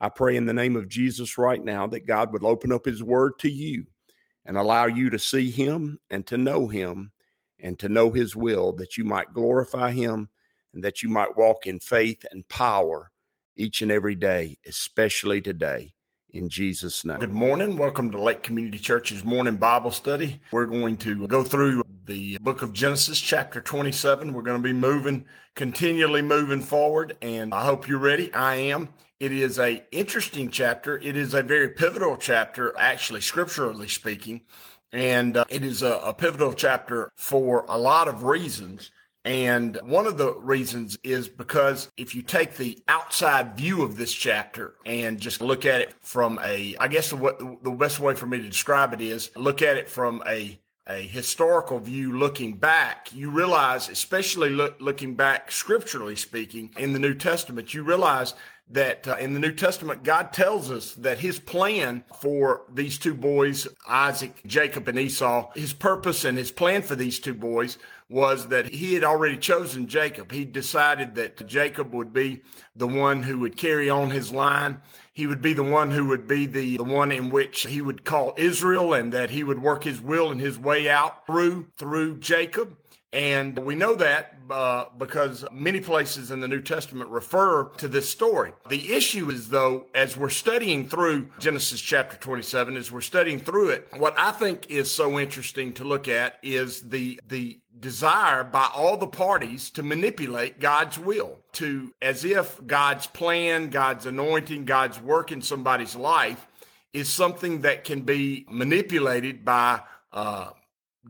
I pray in the name of Jesus right now that God would open up his word to you and allow you to see him and to know him and to know his will, that you might glorify him and that you might walk in faith and power each and every day, especially today. In Jesus' name. Good morning. Welcome to Lake Community Church's morning Bible study. We're going to go through the book of Genesis, chapter 27. We're going to be moving, continually moving forward, and I hope you're ready. I am. It is a interesting chapter. It is a very pivotal chapter, actually, scripturally speaking. And uh, it is a, a pivotal chapter for a lot of reasons. And one of the reasons is because if you take the outside view of this chapter and just look at it from a, I guess the, the best way for me to describe it is look at it from a a historical view looking back, you realize, especially look, looking back scripturally speaking in the New Testament, you realize that uh, in the New Testament, God tells us that his plan for these two boys, Isaac, Jacob, and Esau, his purpose and his plan for these two boys was that he had already chosen Jacob. He decided that Jacob would be the one who would carry on his line. He would be the one who would be the, the one in which he would call Israel and that he would work his will and his way out through, through Jacob. And we know that uh, because many places in the New Testament refer to this story. The issue is, though, as we're studying through Genesis chapter 27, as we're studying through it, what I think is so interesting to look at is the, the desire by all the parties to manipulate God's will, to as if God's plan, God's anointing, God's work in somebody's life is something that can be manipulated by uh,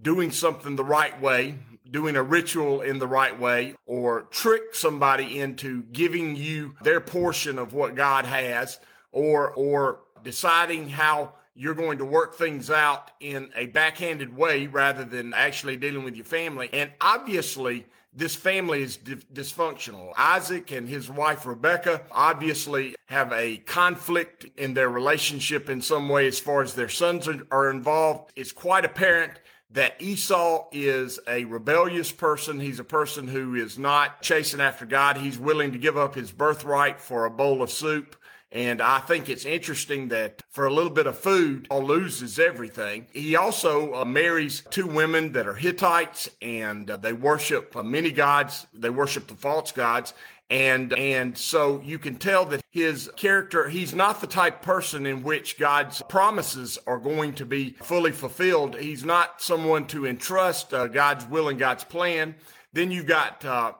doing something the right way, doing a ritual in the right way or trick somebody into giving you their portion of what God has or or deciding how you're going to work things out in a backhanded way rather than actually dealing with your family. And obviously, this family is dysfunctional. Isaac and his wife Rebecca obviously have a conflict in their relationship in some way as far as their sons are, are involved. It's quite apparent that Esau is a rebellious person. He's a person who is not chasing after God. He's willing to give up his birthright for a bowl of soup. And I think it's interesting that for a little bit of food, Paul loses everything. He also uh, marries two women that are Hittites and uh, they worship uh, many gods. They worship the false gods. And, and so you can tell that his character, he's not the type person in which God's promises are going to be fully fulfilled. He's not someone to entrust uh, God's will and God's plan. Then you've got, uh,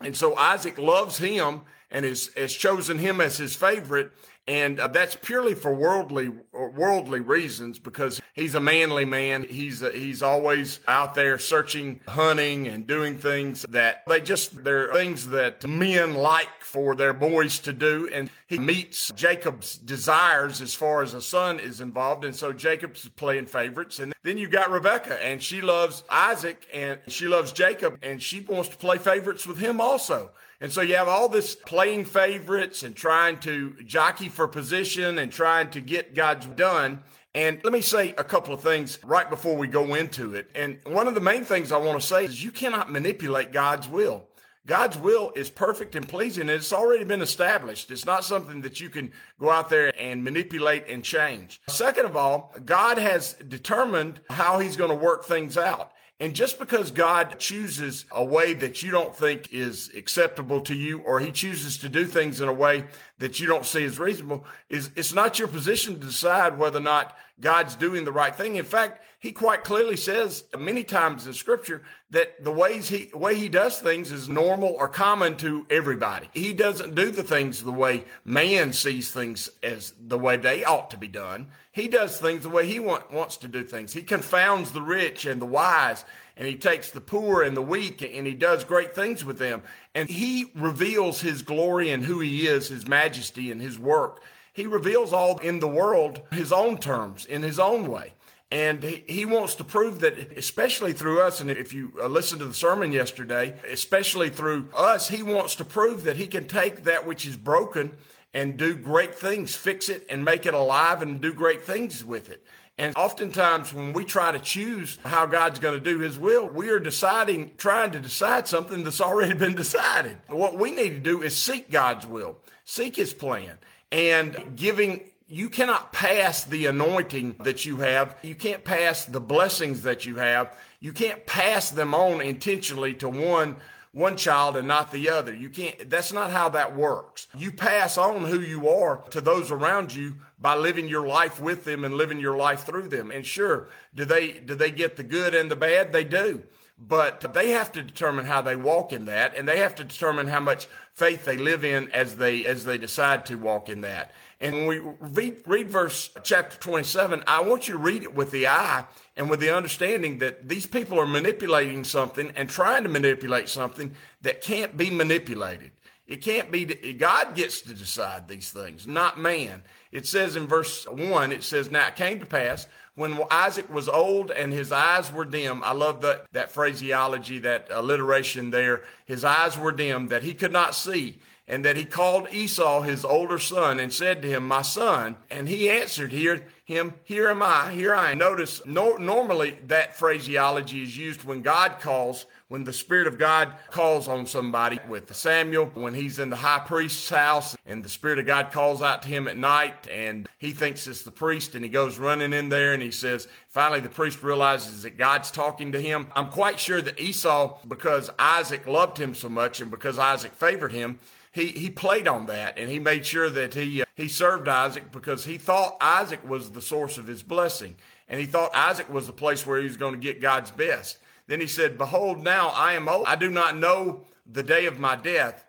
and so Isaac loves him and has, has chosen him as his favorite and uh, that's purely for worldly worldly reasons because he's a manly man. He's uh, he's always out there searching, hunting, and doing things that they just they're things that men like for their boys to do. And he meets Jacob's desires as far as a son is involved, and so Jacob's playing favorites. And then you got Rebecca, and she loves Isaac, and she loves Jacob, and she wants to play favorites with him also. And so you have all this playing favorites and trying to jockey for position and trying to get God's done. And let me say a couple of things right before we go into it. And one of the main things I want to say is you cannot manipulate God's will. God's will is perfect and pleasing, and it's already been established. It's not something that you can go out there and manipulate and change. Second of all, God has determined how He's going to work things out. And just because God chooses a way that you don't think is acceptable to you, or he chooses to do things in a way that you don't see as reasonable, is it's not your position to decide whether or not God's doing the right thing. In fact, he quite clearly says many times in scripture that the ways he way he does things is normal or common to everybody. He doesn't do the things the way man sees things as the way they ought to be done. He does things the way he want, wants to do things. He confounds the rich and the wise and he takes the poor and the weak and he does great things with them. And he reveals his glory and who he is, his majesty and his work He reveals all in the world his own terms, in his own way. And he wants to prove that, especially through us, and if you uh, listened to the sermon yesterday, especially through us, he wants to prove that he can take that which is broken and do great things, fix it and make it alive and do great things with it. And oftentimes, when we try to choose how God's going to do His will, we are deciding, trying to decide something that's already been decided. What we need to do is seek God's will, seek His plan, and giving you cannot pass the anointing that you have. You can't pass the blessings that you have. You can't pass them on intentionally to one one child and not the other. You can't that's not how that works. You pass on who you are to those around you by living your life with them and living your life through them. And sure, do they do they get the good and the bad? They do. But they have to determine how they walk in that and they have to determine how much faith they live in as they as they decide to walk in that. And when we read, read verse chapter 27, I want you to read it with the eye and with the understanding that these people are manipulating something and trying to manipulate something that can't be manipulated. It can't be, God gets to decide these things, not man. It says in verse 1, it says, Now it came to pass when Isaac was old and his eyes were dim. I love that, that phraseology, that alliteration there. His eyes were dim, that he could not see and that he called Esau his older son and said to him, My son. And he answered here, him, Here am I, here I am. Notice, no, normally that phraseology is used when God calls, when the Spirit of God calls on somebody with Samuel, when he's in the high priest's house and the Spirit of God calls out to him at night and he thinks it's the priest and he goes running in there and he says, Finally, the priest realizes that God's talking to him. I'm quite sure that Esau, because Isaac loved him so much and because Isaac favored him, he he played on that and he made sure that he uh, he served Isaac because he thought Isaac was the source of his blessing and he thought Isaac was the place where he was going to get God's best. Then he said, "Behold, now I am old. I do not know the day of my death."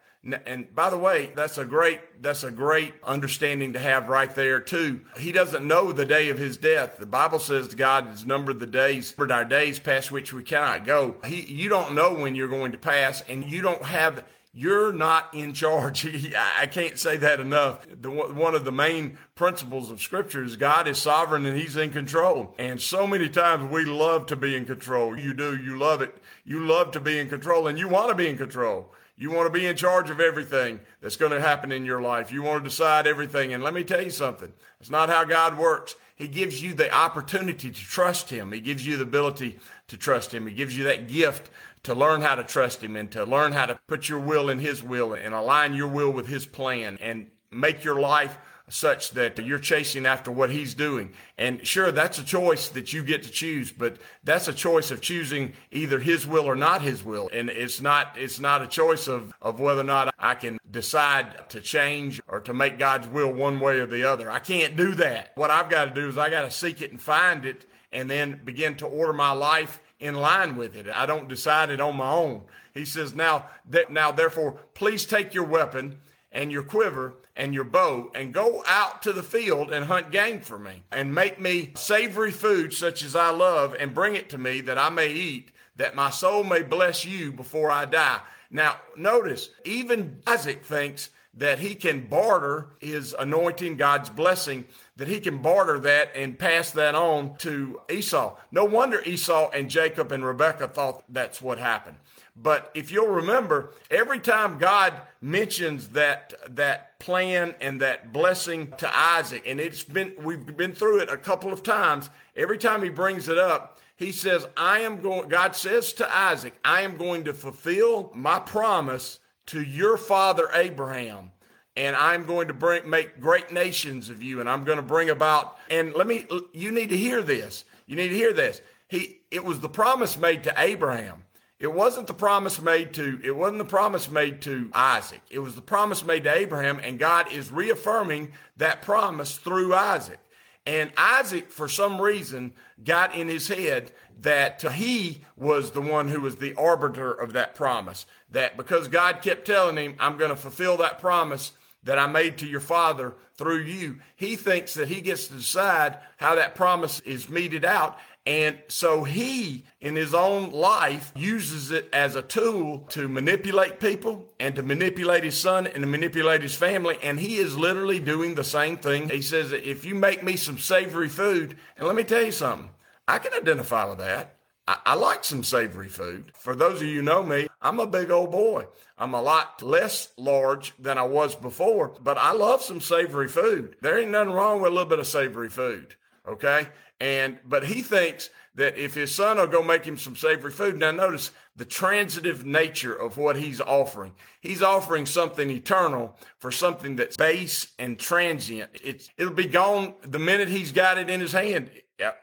And by the way, that's a great that's a great understanding to have right there too. He doesn't know the day of his death. The Bible says God has numbered the days, for our days past which we cannot go. He you don't know when you're going to pass, and you don't have you're not in charge. I can't say that enough. The, one of the main principles of Scripture is God is sovereign and He's in control. And so many times we love to be in control. You do. You love it. You love to be in control and you want to be in control. You want to be in charge of everything that's going to happen in your life. You want to decide everything. And let me tell you something. It's not how God works. He gives you the opportunity to trust Him. He gives you the ability to trust Him. He gives you that gift to learn how to trust him and to learn how to put your will in his will and align your will with his plan and make your life such that you're chasing after what he's doing. And sure, that's a choice that you get to choose, but that's a choice of choosing either his will or not his will. And it's not, it's not a choice of, of whether or not I can decide to change or to make God's will one way or the other. I can't do that. What I've got to do is I got to seek it and find it and then begin to order my life in line with it. I don't decide it on my own. He says, now, that, now therefore, please take your weapon and your quiver and your bow and go out to the field and hunt game for me and make me savory food such as I love and bring it to me that I may eat, that my soul may bless you before I die. Now, notice, even Isaac thinks that he can barter his anointing, God's blessing, that he can barter that and pass that on to Esau. No wonder Esau and Jacob and Rebekah thought that's what happened. But if you'll remember, every time God mentions that that plan and that blessing to Isaac, and it's been we've been through it a couple of times, every time he brings it up, he says, I am going, God says to Isaac, I am going to fulfill my promise to your father Abraham and I'm going to bring make great nations of you and I'm going to bring about and let me you need to hear this. You need to hear this. He it was the promise made to Abraham. It wasn't the promise made to it wasn't the promise made to Isaac. It was the promise made to Abraham and God is reaffirming that promise through Isaac. And Isaac for some reason got in his head that he was the one who was the arbiter of that promise. That because God kept telling him, I'm going to fulfill that promise, that I made to your father through you. He thinks that he gets to decide how that promise is meted out. And so he, in his own life, uses it as a tool to manipulate people and to manipulate his son and to manipulate his family. And he is literally doing the same thing. He says, if you make me some savory food, and let me tell you something, I can identify with that. I, like some savory food. For those of you know me, I'm a big old boy. I'm a lot less large than I was before, but I love some savory food. There ain't nothing wrong with a little bit of savory food. Okay. And, but he thinks that if his son will go make him some savory food. Now notice the transitive nature of what he's offering. He's offering something eternal for something that's base and transient. It's, it'll be gone the minute he's got it in his hand. Yeah.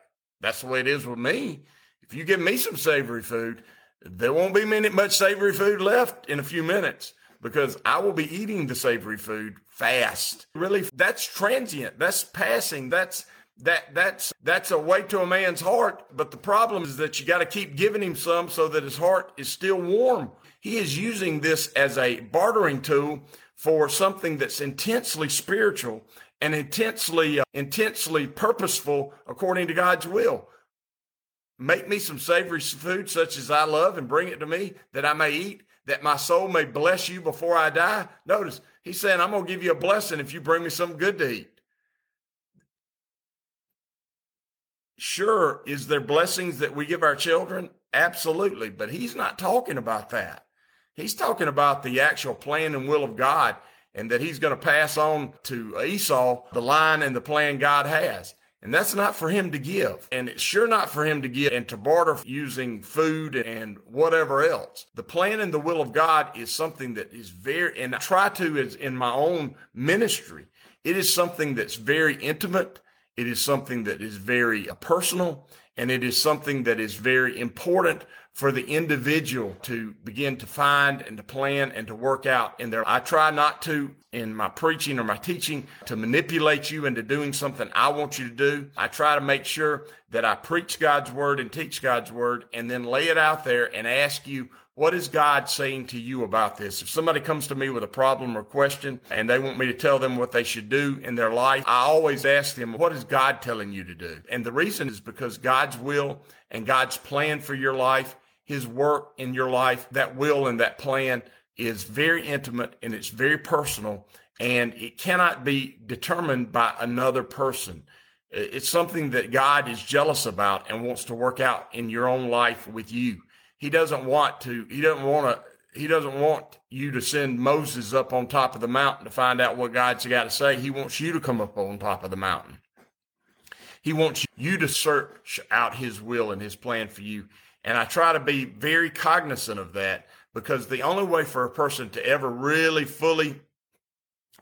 That's the way it is with me. If you give me some savory food, there won't be many, much savory food left in a few minutes because I will be eating the savory food fast. Really, that's transient. That's passing. That's that that's that's a weight to a man's heart. But the problem is that you got to keep giving him some so that his heart is still warm. He is using this as a bartering tool for something that's intensely spiritual and intensely uh, intensely purposeful according to God's will. Make me some savory food such as I love and bring it to me that I may eat, that my soul may bless you before I die. Notice, he's saying, I'm going to give you a blessing if you bring me something good to eat. Sure, is there blessings that we give our children? Absolutely. But he's not talking about that. He's talking about the actual plan and will of God and that he's going to pass on to Esau the line and the plan God has. And that's not for him to give. And it's sure not for him to give and to barter using food and whatever else. The plan and the will of God is something that is very, and I try to is in my own ministry. It is something that's very intimate. It is something that is very personal and it is something that is very important for the individual to begin to find and to plan and to work out in there. I try not to in my preaching or my teaching to manipulate you into doing something I want you to do. I try to make sure that I preach God's word and teach God's word and then lay it out there and ask you what is God saying to you about this? If somebody comes to me with a problem or question and they want me to tell them what they should do in their life, I always ask them, what is God telling you to do? And the reason is because God's will and God's plan for your life, his work in your life, that will and that plan is very intimate and it's very personal and it cannot be determined by another person. It's something that God is jealous about and wants to work out in your own life with you he doesn't want to, he doesn't want to, he doesn't want you to send Moses up on top of the mountain to find out what God's got to say. He wants you to come up on top of the mountain. He wants you to search out his will and his plan for you. And I try to be very cognizant of that because the only way for a person to ever really fully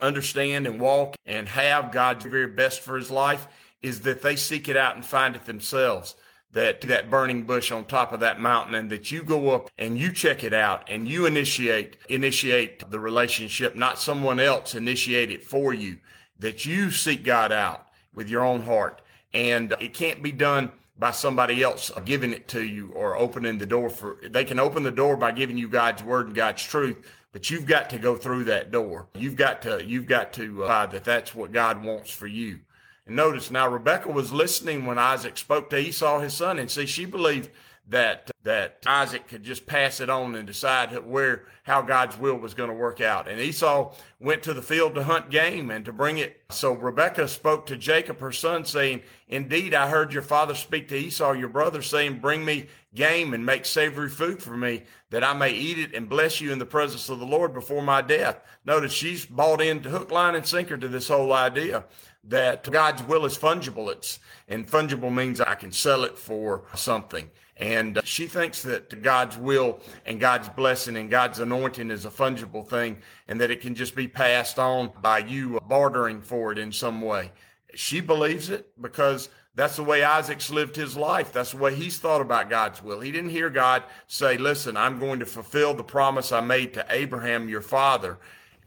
understand and walk and have God's very best for his life is that they seek it out and find it themselves. That that burning bush on top of that mountain and that you go up and you check it out and you initiate initiate the relationship not someone else initiate it for you. That you seek God out with your own heart. And it can't be done by somebody else giving it to you or opening the door for they can open the door by giving you God's word and God's truth but you've got to go through that door. You've got to you've got to uh, that that's what God wants for you. And notice now Rebecca was listening when Isaac spoke to Esau, his son, and see, she believed that that Isaac could just pass it on and decide where how God's will was going to work out. And Esau went to the field to hunt game and to bring it. So Rebekah spoke to Jacob, her son, saying, Indeed, I heard your father speak to Esau, your brother, saying, Bring me game and make savory food for me, that I may eat it and bless you in the presence of the Lord before my death. Notice she's bought into hook, line, and sinker to this whole idea that God's will is fungible. It's and fungible means I can sell it for something. And uh, she thinks that God's will and God's blessing and God's anointing is a fungible thing and that it can just be passed on by you bartering for it in some way. She believes it because that's the way Isaac's lived his life. That's the way he's thought about God's will. He didn't hear God say, listen, I'm going to fulfill the promise I made to Abraham, your father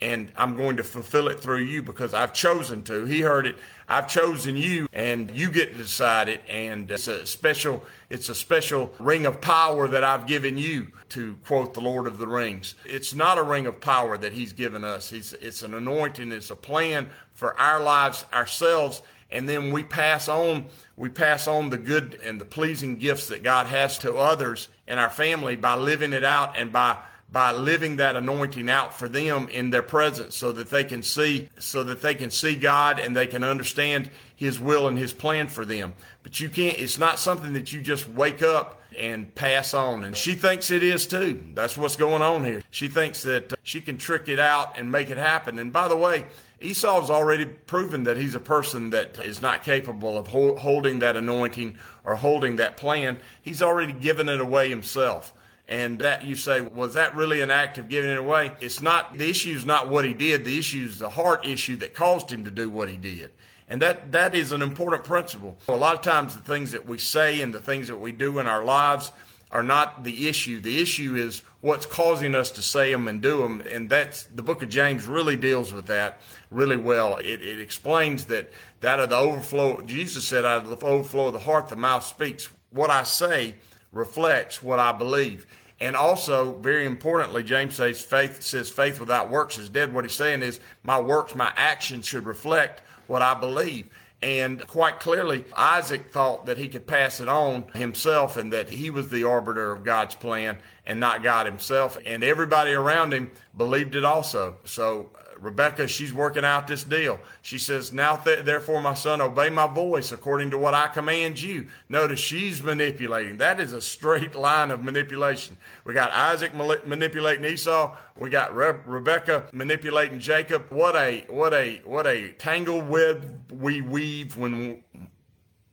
and I'm going to fulfill it through you because I've chosen to. He heard it. I've chosen you and you get to decide it. And it's a special, it's a special ring of power that I've given you to quote the Lord of the Rings. It's not a ring of power that he's given us. It's, it's an anointing. It's a plan for our lives, ourselves and then we pass on we pass on the good and the pleasing gifts that God has to others in our family by living it out and by by living that anointing out for them in their presence so that they can see so that they can see God and they can understand his will and his plan for them. But you can't it's not something that you just wake up and pass on. And she thinks it is too. That's what's going on here. She thinks that uh, she can trick it out and make it happen. And by the way, Esau's already proven that he's a person that is not capable of ho- holding that anointing or holding that plan. He's already given it away himself. And that you say, was that really an act of giving it away? It's not, the issue is not what he did. The issue is the heart issue that caused him to do what he did. And that, that is an important principle. A lot of times the things that we say and the things that we do in our lives are not the issue. The issue is what's causing us to say them and do them. And that's the book of James really deals with that really well. It, it explains that that of the overflow, Jesus said, out of the overflow of the heart, the mouth speaks. What I say reflects what I believe. And also, very importantly, James says faith says faith without works is dead. What he's saying is my works, my actions should reflect what I believe. And quite clearly, Isaac thought that he could pass it on himself and that he was the arbiter of God's plan and not God himself. And everybody around him believed it also. So Rebecca, she's working out this deal. She says, Now th- therefore, my son, obey my voice according to what I command you. Notice she's manipulating. That is a straight line of manipulation. We got Isaac manipulating Esau. We got Re- Rebecca manipulating Jacob. What a what a what a tangled web we weave when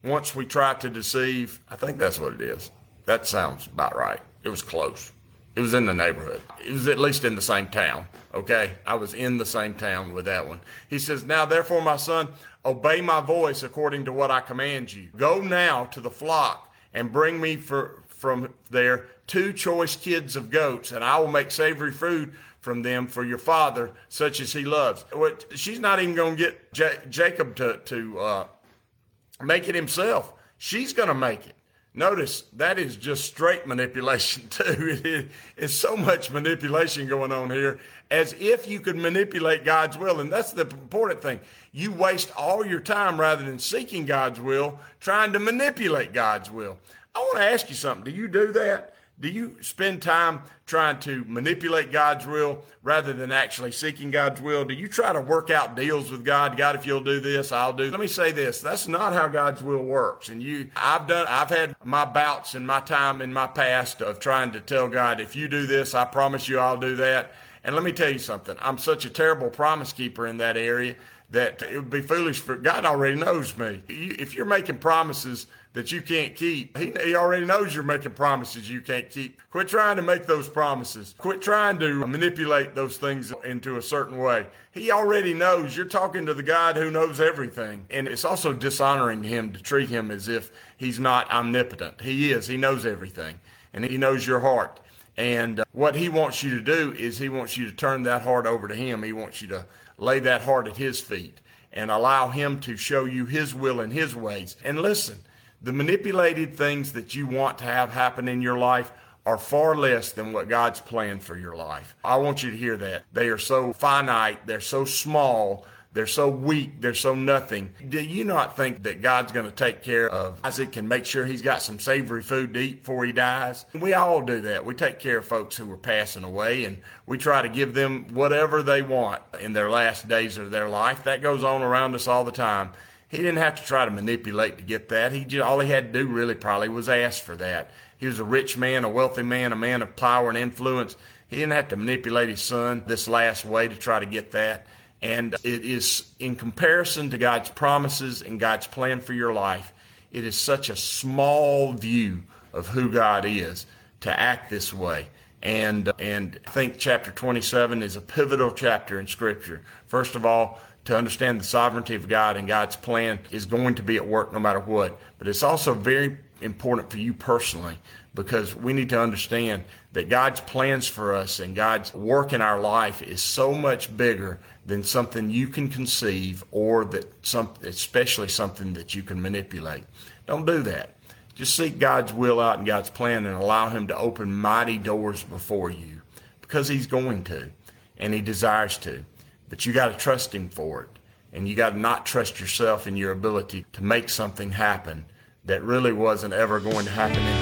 once we try to deceive. I think that's what it is. That sounds about right. It was close. It was in the neighborhood. It was at least in the same town. Okay. I was in the same town with that one. He says, Now therefore, my son, obey my voice according to what I command you. Go now to the flock and bring me for, from there two choice kids of goats, and I will make savory food from them for your father, such as he loves. What She's not even going to get J- Jacob to, to uh, make it himself. She's going to make it. Notice that is just straight manipulation too. it's so much manipulation going on here as if you could manipulate God's will. And that's the important thing. You waste all your time rather than seeking God's will, trying to manipulate God's will. I want to ask you something. Do you do that? Do you spend time trying to manipulate God's will rather than actually seeking God's will? Do you try to work out deals with God? God, if you'll do this, I'll do. Let me say this. That's not how God's will works. And you, I've done, I've had my bouts in my time in my past of trying to tell God, if you do this, I promise you I'll do that. And let me tell you something. I'm such a terrible promise keeper in that area that it would be foolish for God already knows me. If you're making promises that you can't keep, he, he already knows you're making promises you can't keep. Quit trying to make those promises. Quit trying to manipulate those things into a certain way. He already knows you're talking to the God who knows everything. And it's also dishonoring him to treat him as if he's not omnipotent. He is. He knows everything. And he knows your heart. And uh, what he wants you to do is he wants you to turn that heart over to him. He wants you to lay that heart at his feet and allow him to show you his will and his ways. And listen, the manipulated things that you want to have happen in your life are far less than what God's planned for your life. I want you to hear that. They are so finite, they're so small they're so weak. They're so nothing. Do you not think that God's going to take care of Isaac and make sure he's got some savory food to eat before he dies? We all do that. We take care of folks who are passing away and we try to give them whatever they want in their last days of their life. That goes on around us all the time. He didn't have to try to manipulate to get that. He just, all he had to do really probably was ask for that. He was a rich man, a wealthy man, a man of power and influence. He didn't have to manipulate his son this last way to try to get that. And it is in comparison to God's promises and God's plan for your life, it is such a small view of who God is to act this way. And, and I think chapter 27 is a pivotal chapter in Scripture. First of all, to understand the sovereignty of God and God's plan is going to be at work no matter what. But it's also very important for you personally because we need to understand that God's plans for us and God's work in our life is so much bigger than something you can conceive or that some, especially something that you can manipulate. Don't do that. Just seek God's will out and God's plan and allow him to open mighty doors before you because he's going to and he desires to. But you got to trust him for it. and you got to not trust yourself and your ability to make something happen that really wasn't ever going to happen.